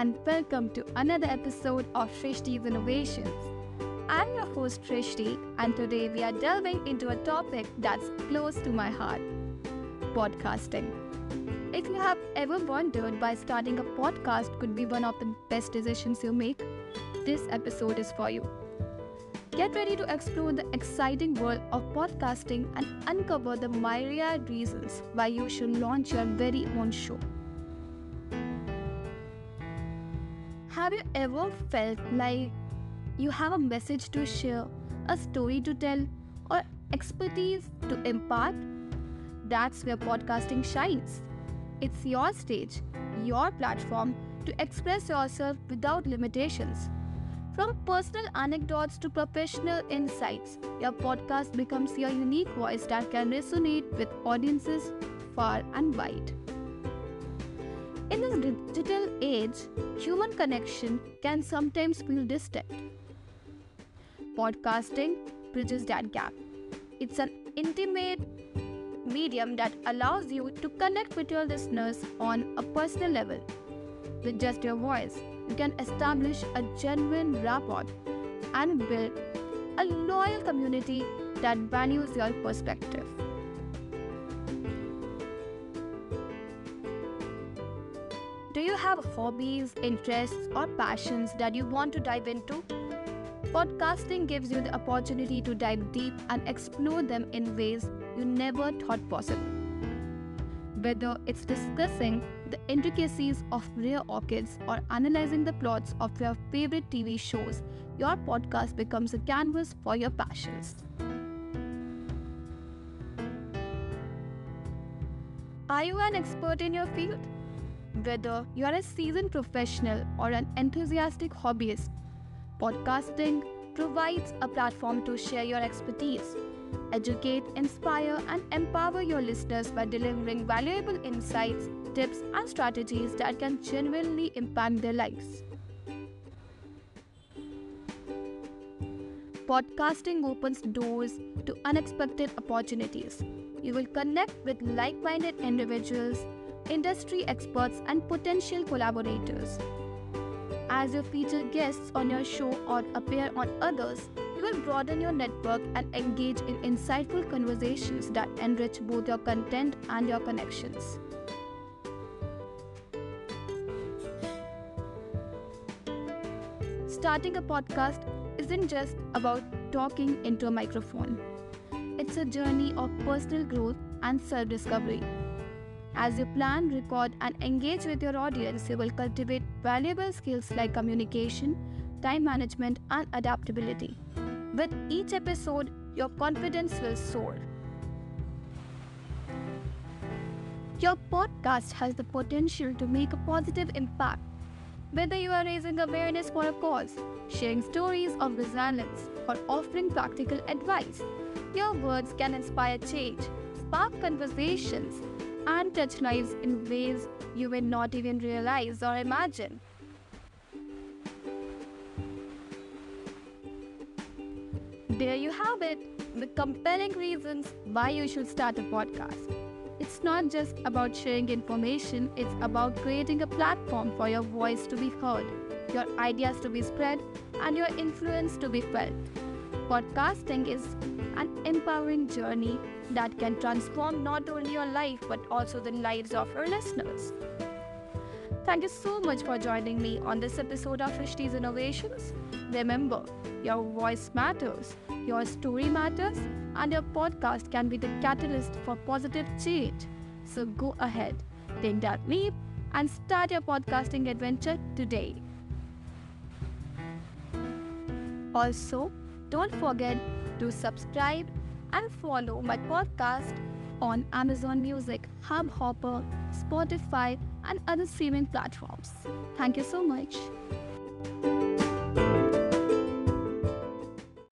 and welcome to another episode of Srishti's Innovations. I'm your host Srishti, and today we are delving into a topic that's close to my heart podcasting. If you have ever wondered why starting a podcast could be one of the best decisions you make, this episode is for you. Get ready to explore the exciting world of podcasting and uncover the myriad reasons why you should launch your very own show. Have you ever felt like you have a message to share, a story to tell, or expertise to impart? That's where podcasting shines. It's your stage, your platform to express yourself without limitations. From personal anecdotes to professional insights, your podcast becomes your unique voice that can resonate with audiences far and wide. In this digital age, human connection can sometimes feel distant. Podcasting bridges that gap. It's an intimate medium that allows you to connect with your listeners on a personal level with just your voice you can establish a genuine rapport and build a loyal community that values your perspective. Do you have hobbies, interests, or passions that you want to dive into? Podcasting gives you the opportunity to dive deep and explore them in ways you never thought possible. Whether it's discussing the intricacies of rare orchids or analyzing the plots of your favorite TV shows, your podcast becomes a canvas for your passions. Are you an expert in your field? Whether you are a seasoned professional or an enthusiastic hobbyist, podcasting provides a platform to share your expertise educate, inspire, and empower your listeners by delivering valuable insights, tips, and strategies that can genuinely impact their lives. Podcasting opens doors to unexpected opportunities. You will connect with like minded individuals, industry experts, and potential collaborators. As you feature guests on your show or appear on others, you will broaden your network and engage in insightful conversations that enrich both your content and your connections. Starting a podcast isn't just about talking into a microphone. It's a journey of personal growth and self discovery. As you plan, record, and engage with your audience, you will cultivate valuable skills like communication, time management, and adaptability. With each episode, your confidence will soar. Your podcast has the potential to make a positive impact. Whether you are raising awareness for a cause, sharing stories of resilience, or offering practical advice, your words can inspire change, spark conversations, and touch lives in ways you may not even realize or imagine. There you have it the compelling reasons why you should start a podcast. It's not just about sharing information, it's about creating a platform for your voice to be heard, your ideas to be spread, and your influence to be felt. Podcasting is an empowering journey that can transform not only your life but also the lives of your listeners. Thank you so much for joining me on this episode of Srishti's Innovations. Remember, your voice matters, your story matters, and your podcast can be the catalyst for positive change. So go ahead, take that leap, and start your podcasting adventure today. Also, don't forget to subscribe and follow my podcast on Amazon Music, Hubhopper, Spotify, and other streaming platforms. Thank you so much.